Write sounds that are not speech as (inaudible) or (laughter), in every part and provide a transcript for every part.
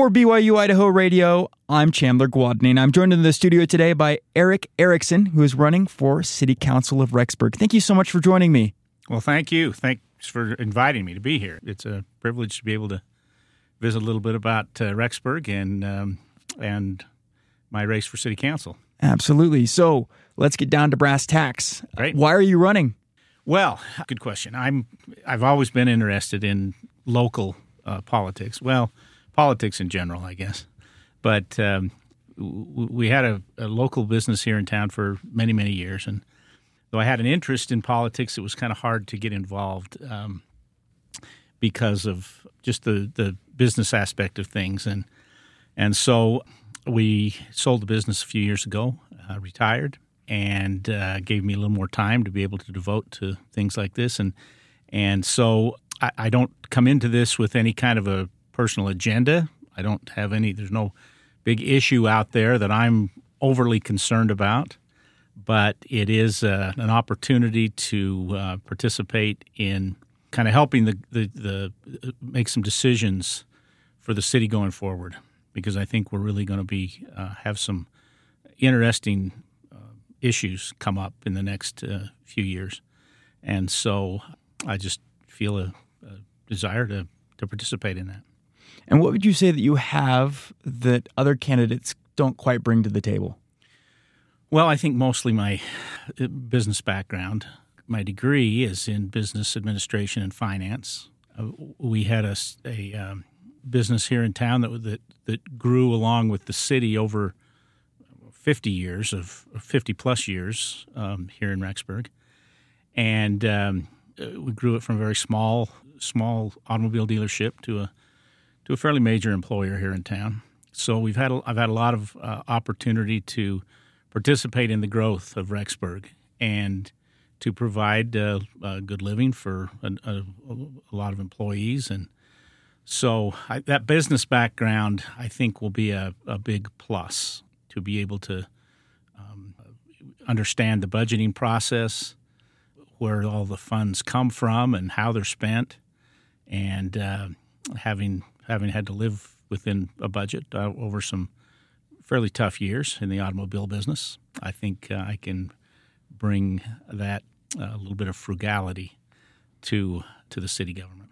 For BYU Idaho Radio, I'm Chandler Guadney, and I'm joined in the studio today by Eric Erickson, who is running for City Council of Rexburg. Thank you so much for joining me. Well, thank you. Thanks for inviting me to be here. It's a privilege to be able to visit a little bit about uh, Rexburg and um, and my race for City Council. Absolutely. So let's get down to brass tacks. Why are you running? Well, good question. I'm I've always been interested in local uh, politics. Well, politics in general, I guess. But um, we had a, a, local business here in town for many, many years, and though I had an interest in politics, it was kind of hard to get involved um, because of just the, the business aspect of things, and and so we sold the business a few years ago, uh, retired, and uh, gave me a little more time to be able to devote to things like this, and and so I, I don't come into this with any kind of a personal agenda. I don't have any, there's no big issue out there that I'm overly concerned about, but it is uh, an opportunity to uh, participate in kind of helping the, the, the, make some decisions for the city going forward because I think we're really going to be uh, have some interesting uh, issues come up in the next uh, few years, and so I just feel a, a desire to to participate in that. And what would you say that you have that other candidates don't quite bring to the table? Well, I think mostly my uh, business background. My degree is in business administration and finance. Uh, we had a, a um, business here in town that, that that grew along with the city over 50 years of 50 plus years um, here in Rexburg, and um, uh, we grew it from a very small small automobile dealership to a to a fairly major employer here in town. So we've had a, I've had a lot of uh, opportunity to participate in the growth of Rexburg and to provide uh, a good living for a, a, a, lot of employees. And so I, that business background, I think, will be a, big plus to be able to um, understand the budgeting process, where all the funds come from and how they're spent, and uh, having having had to live within a budget uh, over some fairly tough years in the automobile business, I think uh, I can bring that uh, a little bit of frugality to to the city government.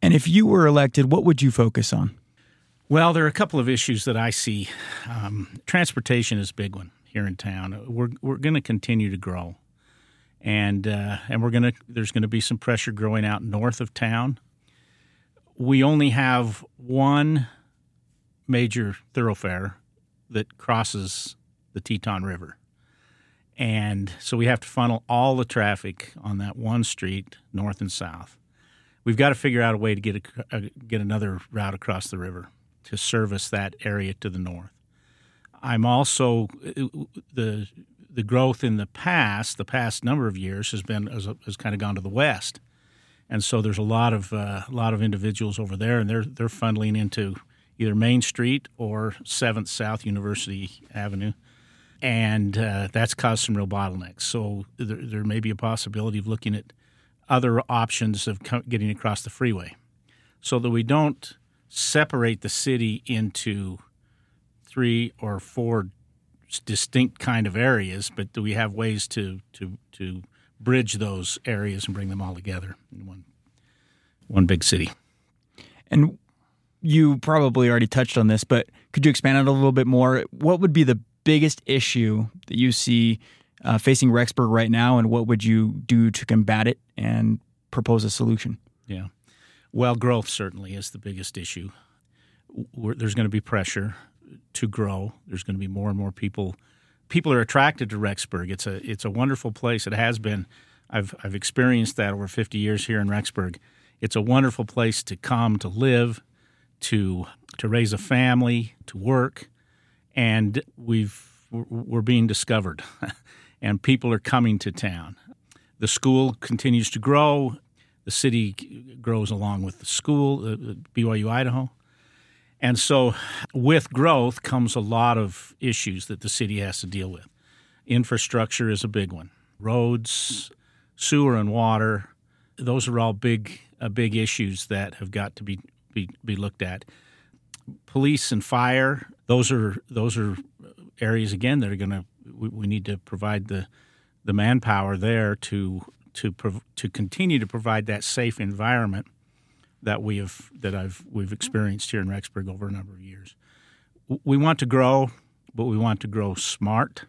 And if you were elected, what would you focus on? Well, there are a couple of issues that I see. Um, transportation is a big one here in town. We're we're going to continue to grow, and uh, and we're going to there's going to be some pressure growing out north of town we only have one major thoroughfare that crosses the Teton River. And so we have to funnel all the traffic on that one street, north and south. We've got to figure out a way to get a, get another route across the river to service that area to the north. I'm also the the growth in the past, the past number of years, has been has, has kind of gone to the west, and so there's a lot of uh, a lot of individuals over there, and they're they're funneling into either Main Street or Seventh South University Avenue, and uh, that's caused some real bottlenecks. So there, there, may be a possibility of looking at other options of co- getting across the freeway, so that we don't separate the city into three or four distinct kind of areas, but do we have ways to to to bridge those areas and bring them all together in one one big city. And you probably already touched on this, but could you expand on it a little bit more? What would be the biggest issue that you see uh, facing Rexburg right now, and what would you do to combat it and propose a solution? Yeah. Well, growth certainly is the biggest issue. We're, there's going to be pressure to grow. There's going to be more and more people people are attracted to Rexburg. It's a it's a wonderful place. It has been. I've I've experienced that over 50 years here in Rexburg. It's a wonderful place to come to live, to to raise a family, to work, and we've we're being discovered, (laughs) and people are coming to town. The school continues to grow. The city grows along with the school, uh, BYU Idaho. And so, with growth comes a lot of issues that the city has to deal with. Infrastructure is a big one. Roads, sewer, and water, those are all big, uh, big issues that have got to be, be, be looked at. police and fire. Those are those are areas again that are going to we, we, need to provide the the manpower there to to to continue to provide that safe environment that we have that I've we've experienced here in Rexburg over a number of years. We want to grow, but we want to grow smart,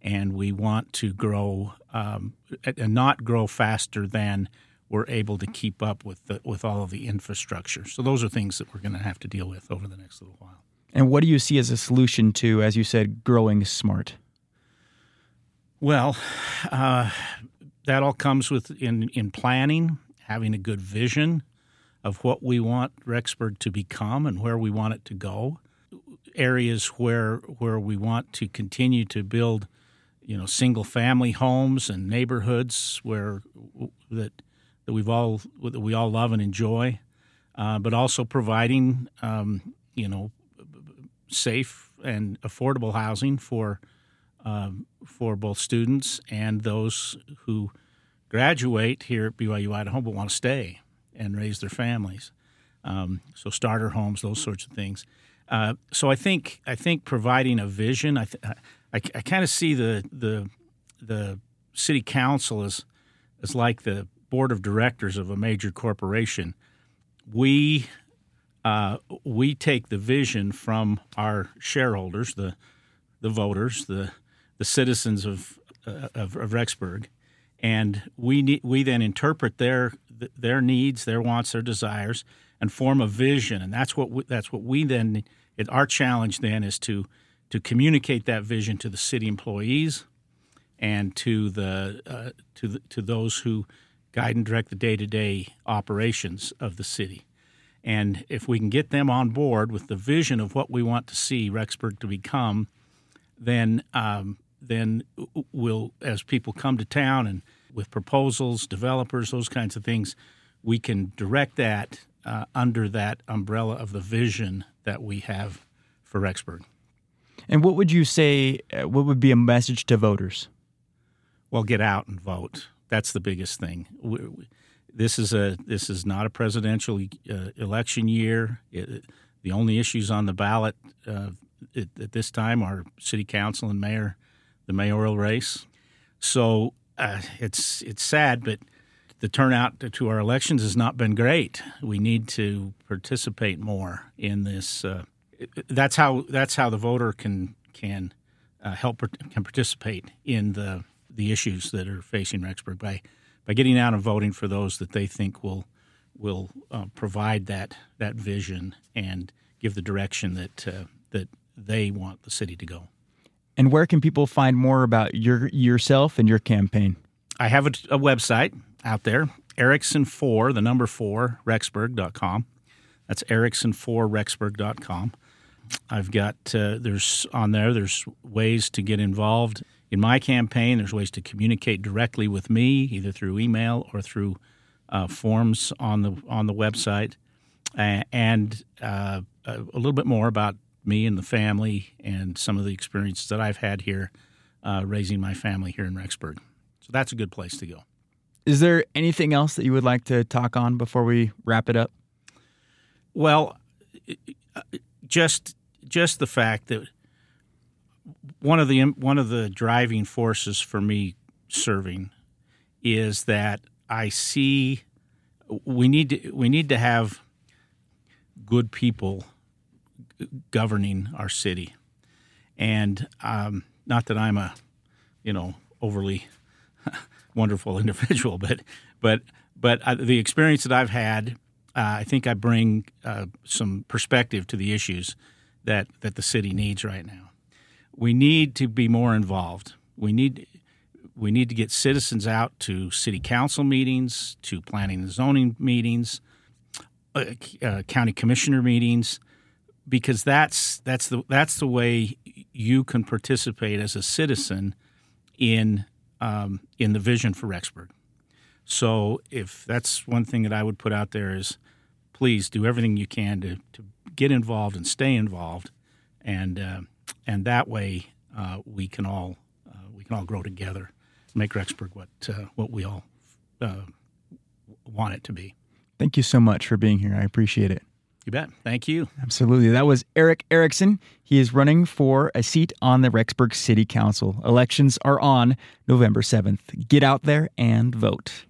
and we want to grow um, and not grow faster than we're able to keep up with the, with all of the infrastructure. So those are things that we're going to have to deal with over the next little while. And what do you see as a solution to, as you said, growing smart? Well, uh, that all comes with in in planning, having a good vision of what we want Rexburg to become and where we want it to go. Areas where where we want to continue to build, you know, single family homes and neighborhoods where that that we've all that we all love and enjoy, uh, but also providing um, you know safe and affordable housing for um, for both students and those who graduate here at BYU Idaho but want to stay and raise their families. Um, so starter homes, those sorts of things. Uh, so I think I think providing a vision. I th- I, I kind of see the the the city council as as like the board of directors of a major corporation, we uh, we take the vision from our shareholders, the the voters, the the citizens of uh, of, of Rexburg, and we we then interpret their their needs, their wants, their desires, and form a vision. And that's what we, that's what we then. It, our challenge then is to to communicate that vision to the city employees and to the uh, to the, to those who guide and direct the day to day operations of the city. And if we can get them on board with the vision of what we want to see Rexburg to become, then um, then we'll, as people come to town and with proposals, developers, those kinds of things, we can direct that uh, under that umbrella of the vision that we have for Rexburg. And what would you say? Uh, what would be a message to voters? Well, get out and vote. That's the biggest thing. This is a this is not a presidential uh, election year. It, the only issues on the ballot uh, at, at, this time are city council and mayor, the mayoral race. So uh, it's it's sad, but the turnout to our elections has not been great. We need to participate more in this. Uh, that's how that's how the voter can can uh, help can participate in the the issues that are facing Rexburg by by getting out and voting for those that they think will will uh, provide that that vision and give the direction that uh, that they want the city to go. And where can people find more about your yourself and your campaign? I have a, a website out there, Erickson4, the number 4, Rexburg.com. That's Erickson4Rexburg.com. I've got, uh, there's on there, there's ways to get involved in my campaign, there's ways to communicate directly with me, either through email or through uh, forms on the on the website, and uh, a little bit more about me and the family and some of the experiences that I've had here uh, raising my family here in Rexburg. So that's a good place to go. Is there anything else that you would like to talk on before we wrap it up? Well, just just the fact that one of the one of the driving forces for me serving is that I see we need to we need to have good people governing our city, and um, not that I'm a you know overly (laughs) wonderful individual, (laughs) but but but uh, the experience that I've had, uh, I think I bring uh, some perspective to the issues that that the city needs right now we need to be more involved. We need we need to get citizens out to city council meetings, to planning and zoning meetings, uh, uh, county commissioner meetings, because that's that's the that's the way you can participate as a citizen in um, in the vision for Rexburg. So if that's one thing that I would put out there is, please do everything you can to to get involved and stay involved, and uh, and that way uh, we can all uh, we can all grow together, make Rexburg what uh, what we all uh, want it to be. Thank you so much for being here. I appreciate it. You bet. Thank you. Absolutely. That was Eric Erickson. He is running for a seat on the Rexburg City Council. Elections are on November 7th. Get out there and vote.